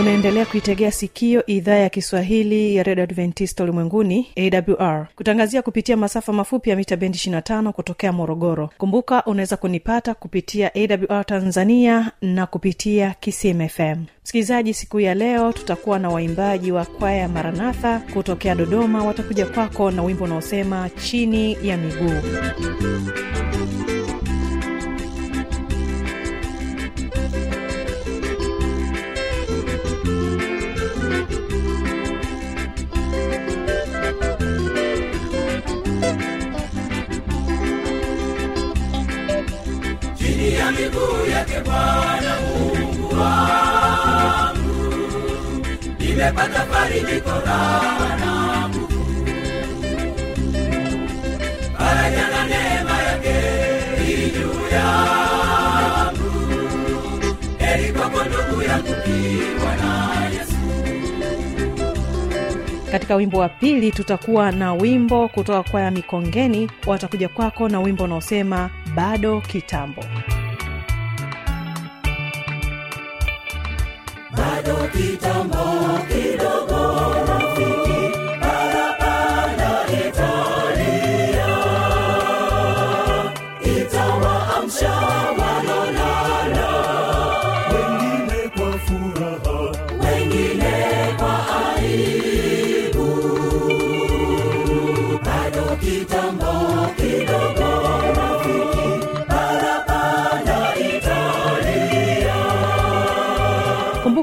unaendelea kuitegea sikio idhaa ya kiswahili ya redio adventista ulimwenguni awr kutangazia kupitia masafa mafupi ya mita bendi 25 kutokea morogoro. Kumbuka unaweza kunipata kupitia awr tanzania na kupitia kismfm msikilizaji siku ya leo tutakuwa na waimbaji wa kwaya maranatha kutokea dodoma. Watakuja kwako na wimbo unaosema chini ya miguu ya miguu yake Bwana Mungu wangu, nimepata farijiko raha na faraja na neema yake juu yangu. Heri kwako ndugu yangu kiwa na Yesu. katika wimbo wa pili tutakuwa na wimbo kutoka kwaya mikongeni watakuja kwako na wimbo unaosema bado kitambo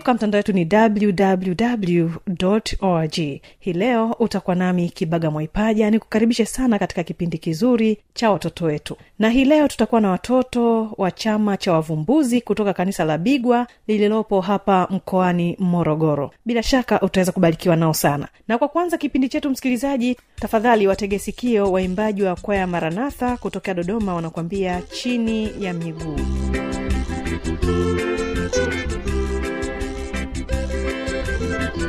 kumbuka mtandao wetu ni www org. Hii leo utakuwa nami kibaga mwaipaja ni kukaribishe sana katika kipindi kizuri cha watoto wetu. Na hii leo tutakuwa na watoto wa chama cha wavumbuzi kutoka kanisa la bigwa lililopo hapa mkoani morogoro. Bila shaka utaweza kubarikiwa nao sana. Na kwa kwanza kipindi chetu msikilizaji tafadhali watege sikio waimbaji wa kwaya maranatha kutokea dodoma wanakuambia chini ya miguu. thank ya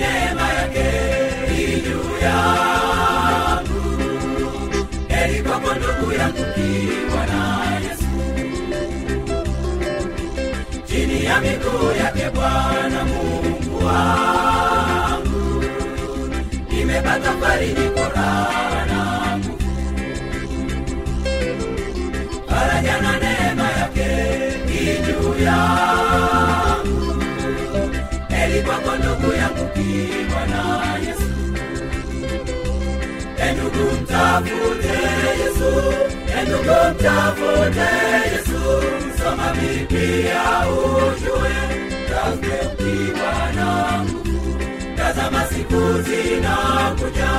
neema yake juu yangu. Heri kwako ndugu yangu kiwa Yesu, chini ya miguu yake Bwana Mungu wangu nimepata farijiko raha na yake. Kwako ndugu yangu kiwa Yesu. E mtafute Yesu, e ndugu mtafute Yesu, soma Biblia ujue, tafute ukiwa na nguvu. Tazama siku zinakuja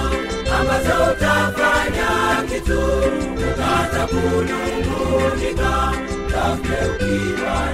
ambazo utafanya kitu. Ukata kunungunika. Tafute ukiwa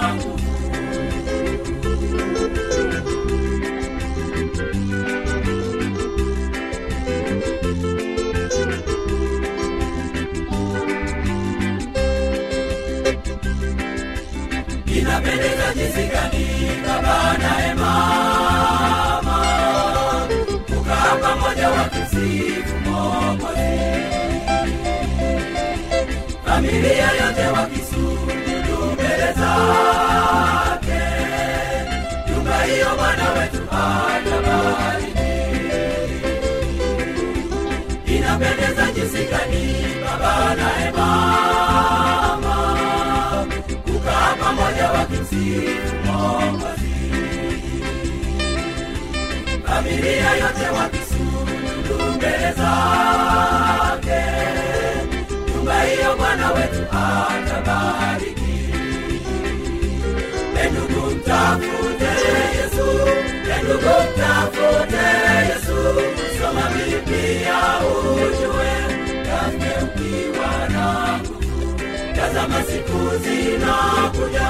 Tukizinganika Bwana e mama, tukaa pamoja wakisifu Mwokozi, familia yote wakisujudu mbele zake, nyumba hiyo mwana wetu atabariki. Inapendeza jinsi gani Baba na e mama kukaa Familia yote wakisujudu mbele zake, nyumba hiyo Bwana wetu atabariki. Endugu mtafute Yesu, endugu mtafute Yesu, soma Biblia ujue, tafute ukiwa na nguvu. Tazama siku zinakuja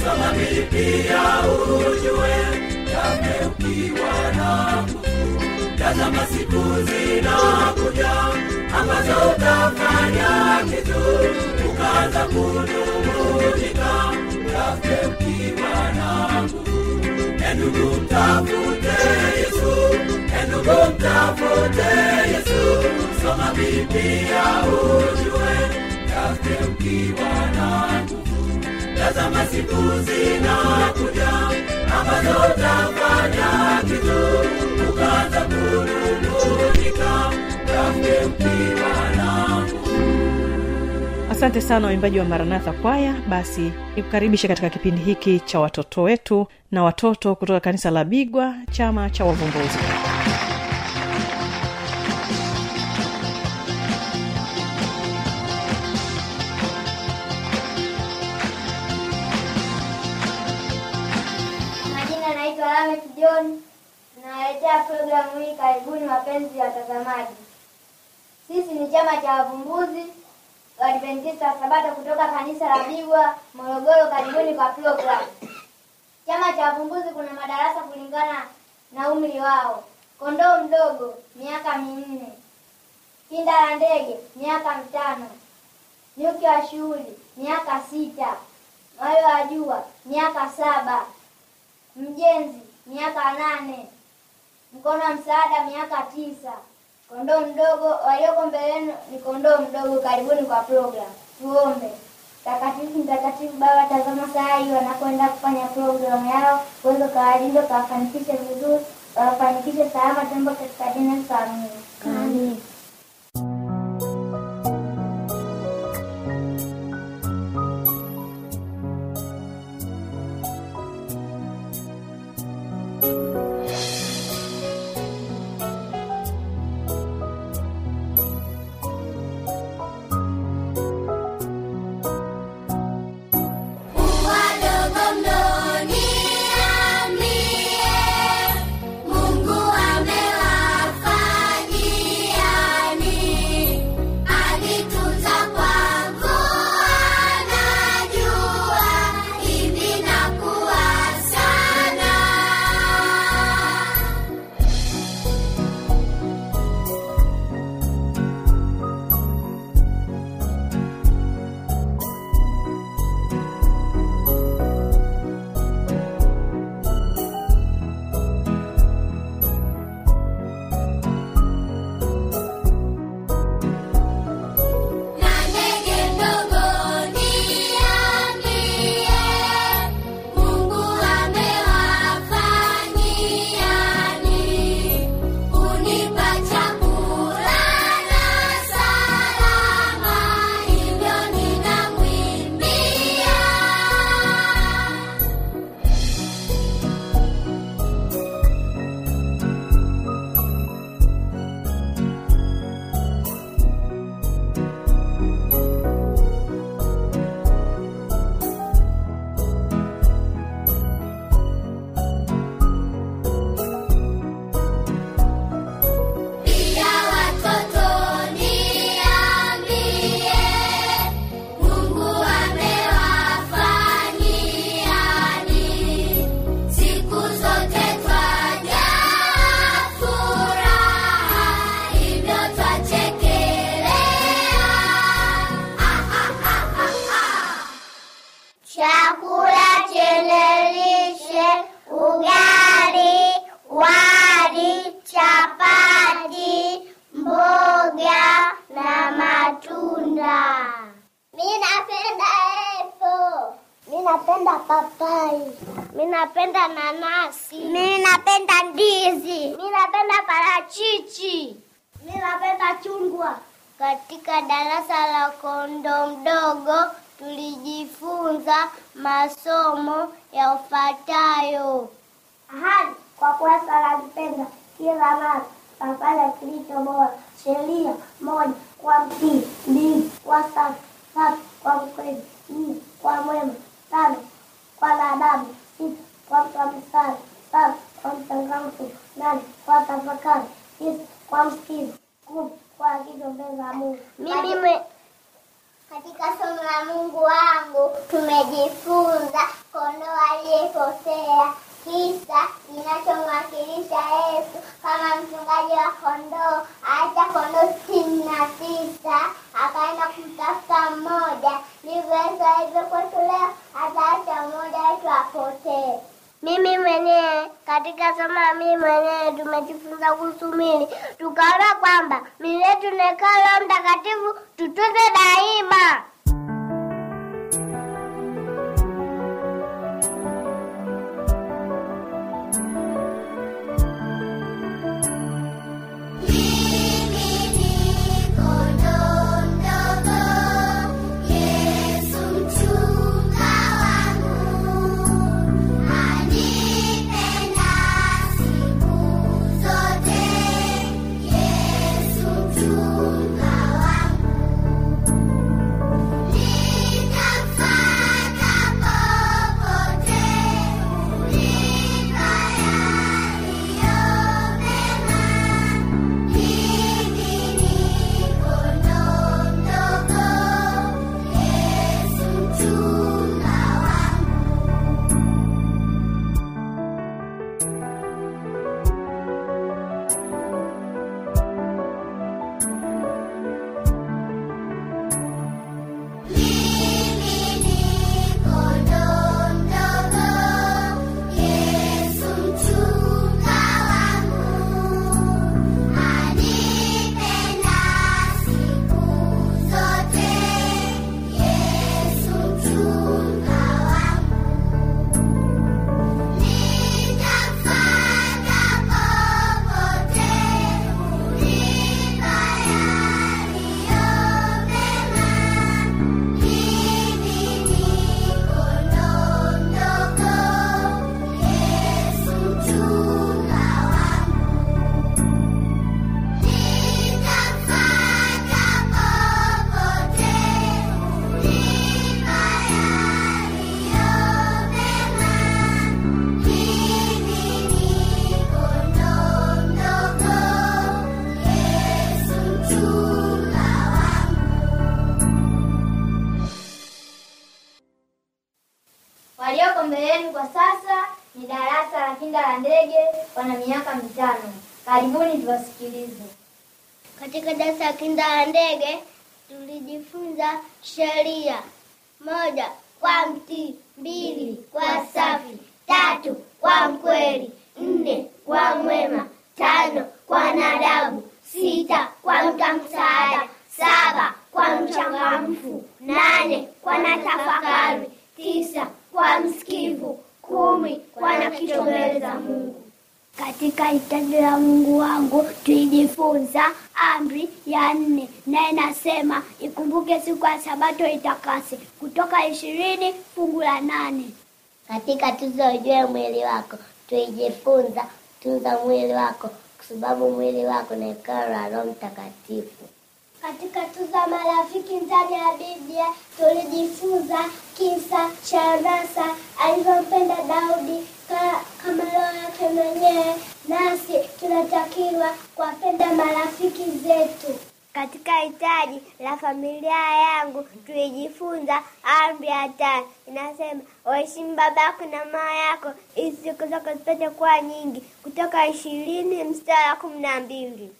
soma Biblia ujue, tafute ukiwa na nguvu. Tazama siku zinakuja ambazo utafanya kitu ukaanza kunung'unika, tafute ukiwa na nguvu. Endugu mtafute Yesu, endugu mtafute Yesu, soma Biblia ujue, tafute ukiwa na nguvu. Tazama siku zinakuja ambazo utafanya kitu. Ukaanza kunung'unika, tafute ukiwa na asante sana waimbaji wa maranatha kwaya basi nikukaribishe katika kipindi hiki cha watoto wetu na watoto kutoka kanisa la bigwa chama cha wavumbuzi John, nawaletea programu hii. Karibuni wapenzi watazamaji. Sisi ni chama cha wavumbuzi Waadventista Sabato kutoka kanisa la Bigwa Morogoro. Karibuni kwa programu. Chama cha wavumbuzi kuna madarasa kulingana na umri wao. Kondoo mdogo miaka minne, kinda la ndege miaka mitano, nyuki wa shughuli miaka sita, wale wa jua miaka saba, mjenzi miaka nane, mkono wa msaada miaka tisa, kondoo mdogo. Walioko mbele yenu ni kondoo mdogo. Karibuni kwa program. Tuombe. Takatifu mtakatifu Baba, tazama saa hii wanakwenda kufanya programu yao, uweze kawalinda, kawafanikishe vizuri, kawafanikishe salama, tembo katika jina la Yesu, amina. Mdogo tulijifunza masomo yafuatayo. Ahadi kwa kuwa sala mpenda kila mara tafanya kilicho bora. Sheria moja kwa mtii, mbili kwa safi, tatu kwa mkweli, nne kwa mwema, tano kwa na adabu, sita kwa mtu wa saba kwa mchangamfu, nane kwa tafakari, tisa kwa msikivu, kumi kwa agizo mbele za Mungu. Katika somo la Mungu wangu tumejifunza kondoo aliyepotea, kisa kinachomwakilisha Yesu kama mchungaji wa kondoo. Acha kondoo sitini na tisa akaenda kumtafuta mmoja. Ndivyo Yesu alivyo kwetu leo, ataacha mmoja wetu apotee. Mimi mwenyewe katika somo mimi mwenyewe tumejifunza kuhusu mili, tukaona kwamba mili yetu ni hekalu Mtakatifu, tutunze daima. Miaka mitano. Karibuni tuwasikilize. Katika darasa ya kinda ndege tulijifunza sheria: moja, kwa mtii; mbili, kwa safi; tatu, kwa mkweli; nne, kwa mwema; tano, kwa nadabu; sita, kwa mta msaada; saba, kwa mchangamfu; nane, kwa natafakari; tisa, kwa msikivu; kumi, kwa na Mungu. Katika hitaji la Mungu wangu tuijifunza amri ya nne, na inasema ikumbuke siku ya Sabato itakase, Kutoka ishirini fungu la nane. Katika tuzo ujue mwili wako tuijifunza tunza mwili wako, kwa sababu mwili wako ni hekalu la Roho Mtakatifu. Katika tuza marafiki ndani ya Biblia tulijifunza kisa cha Anasa alivyompenda Daudi kama roho yake mwenyewe, nasi tunatakiwa kuwapenda marafiki zetu. Katika hitaji la familia yangu tulijifunza amri ya tano, inasema waheshimu baba yako na mama yako ili siku zako zipate kuwa nyingi, kutoka ishirini mstari wa kumi na mbili.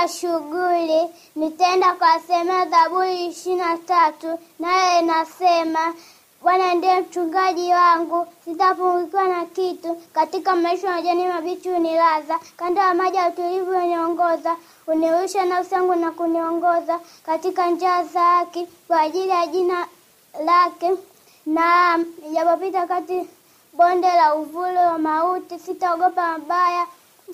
Wa shughuli, nitaenda kuwasemea Zaburi ishirini na tatu, nayo inasema Bwana ndiye mchungaji wangu, sitapungukiwa na kitu. Katika maisha ya majani mabichi hunilaza, kando ya maji ya utulivu huniongoza. Hunirusha nafsi yangu na kuniongoza katika njia za haki kwa ajili ya jina lake. Na japopita kati bonde la uvuli wa mauti, sitaogopa mabaya,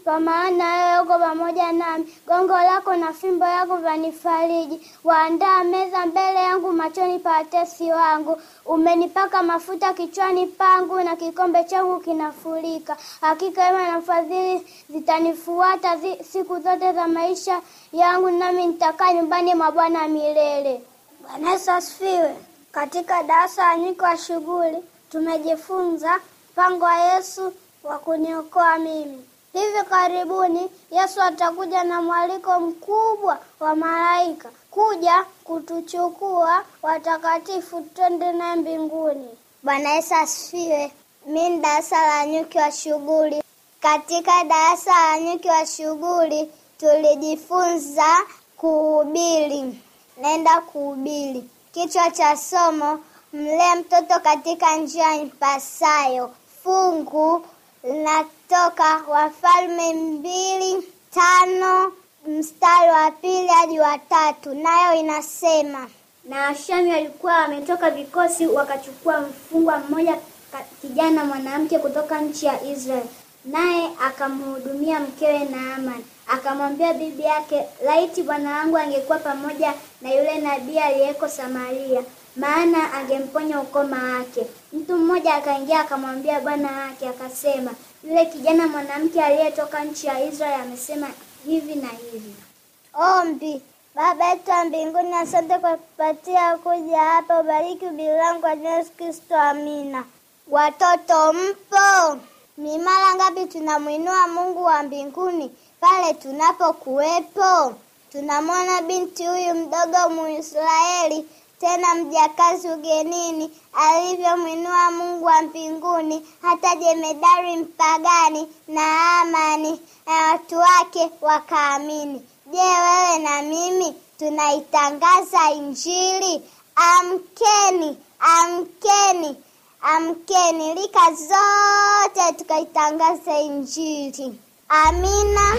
kwa maana wewe uko pamoja nami. Gongo lako na fimbo yako vanifariji. Waandaa meza mbele yangu machoni pa watesi wangu. Umenipaka mafuta kichwani pangu, na kikombe changu kinafurika. Hakika wema na fadhili zitanifuata zi, siku zote za maisha yangu, nami nitakaa nyumbani mwa Bwana milele. Bwana Yesu asifiwe. Katika darasa la nyiko wa shughuli tumejifunza mpango wa Yesu wa kuniokoa mimi. Hivi karibuni Yesu atakuja na mwaliko mkubwa wa malaika kuja kutuchukua watakatifu twende naye mbinguni. Bwana Yesu asifiwe. Mi ni darasa la nyuki wa shughuli. Katika darasa la nyuki wa shughuli tulijifunza kuhubiri. Naenda kuhubiri. Kichwa cha somo, mlee mtoto katika njia impasayo. Fungu linatoka Wafalme mbili tano mstari wa pili hadi wa tatu, nayo inasema Na Washami walikuwa wametoka vikosi wakachukua mfungwa mmoja kijana mwanamke kutoka nchi ya Israeli, naye akamhudumia mkewe Naamani. Akamwambia bibi yake, laiti bwana wangu angekuwa pamoja na yule nabii aliyeko Samaria, maana angemponya ukoma wake. Mtu mmoja akaingia akamwambia bwana wake, akasema, yule kijana mwanamke aliyetoka nchi ya Israeli amesema hivi na hivi. Ombi. Baba yetu wa mbinguni, asante kwa kupatia kuja hapa. Ubariki bilangu langu kwa Yesu Kristo, amina. Watoto mpo? Ni mara ngapi tunamwinua Mungu wa mbinguni pale tunapokuwepo? Tunamwona binti huyu mdogo Muisraeli, tena mjakazi ugenini, alivyomwinua Mungu wa mbinguni, hata jemedari mpagani na Amani na watu wake wakaamini. Je, wewe na mimi tunaitangaza Injili? Amkeni, amkeni, amkeni, rika zote tukaitangaza Injili. Amina.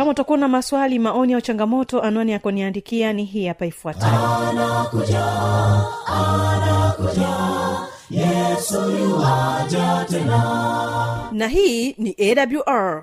Kama utakuwa na maswali maoni au changamoto anwani ya kuniandikia ni hii hapa ifuatayo. Na hii ni awr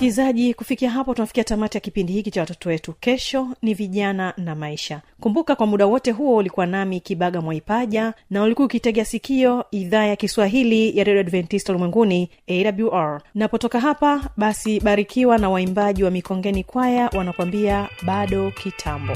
msikilizaji kufikia hapo tunafikia tamati ya kipindi hiki cha watoto wetu. Kesho ni vijana na maisha. Kumbuka kwa muda wote huo ulikuwa nami kibaga mwaipaja na ulikuwa ukitegea sikio idhaa ya kiswahili ya redio adventista ulimwenguni awr napotoka hapa basi barikiwa na waimbaji wa mikongeni kwaya wanakuambia bado kitambo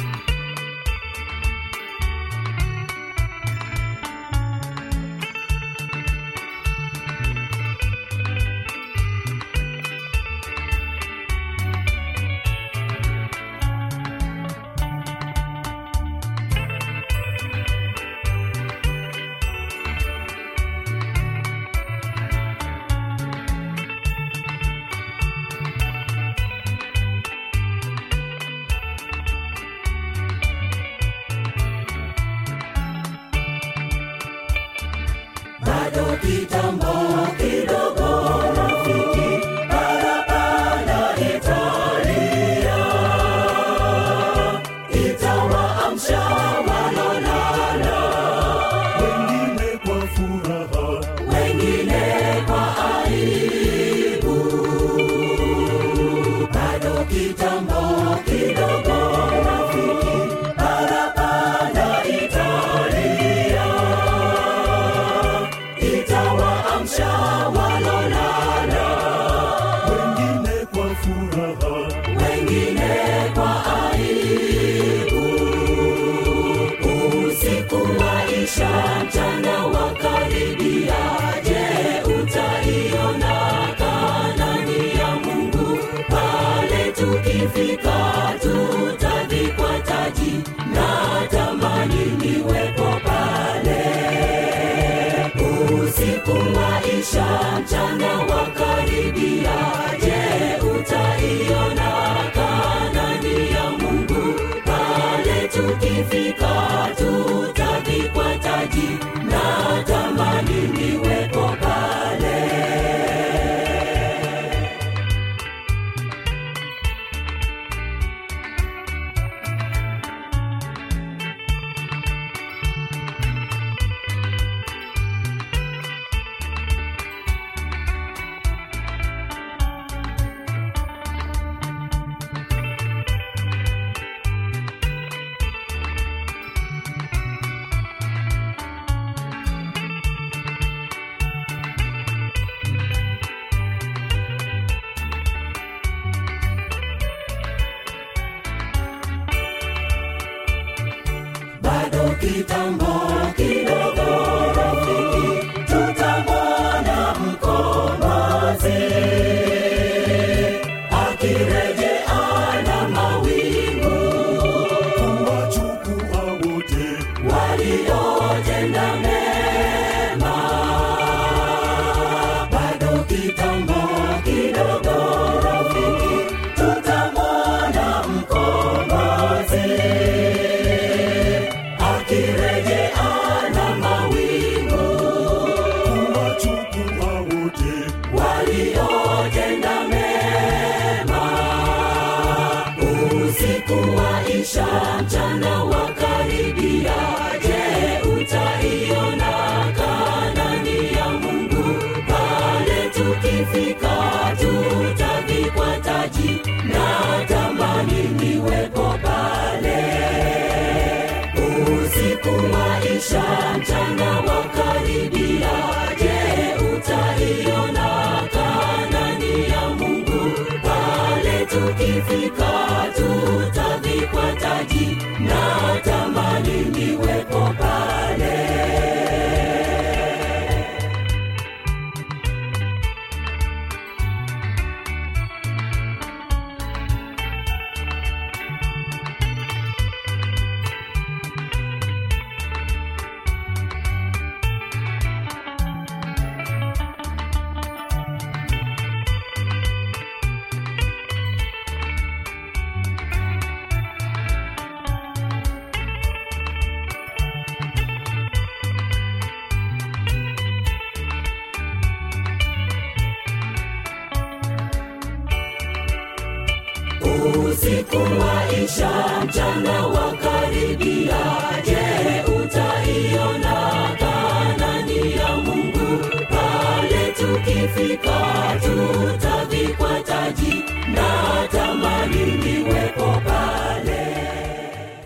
bado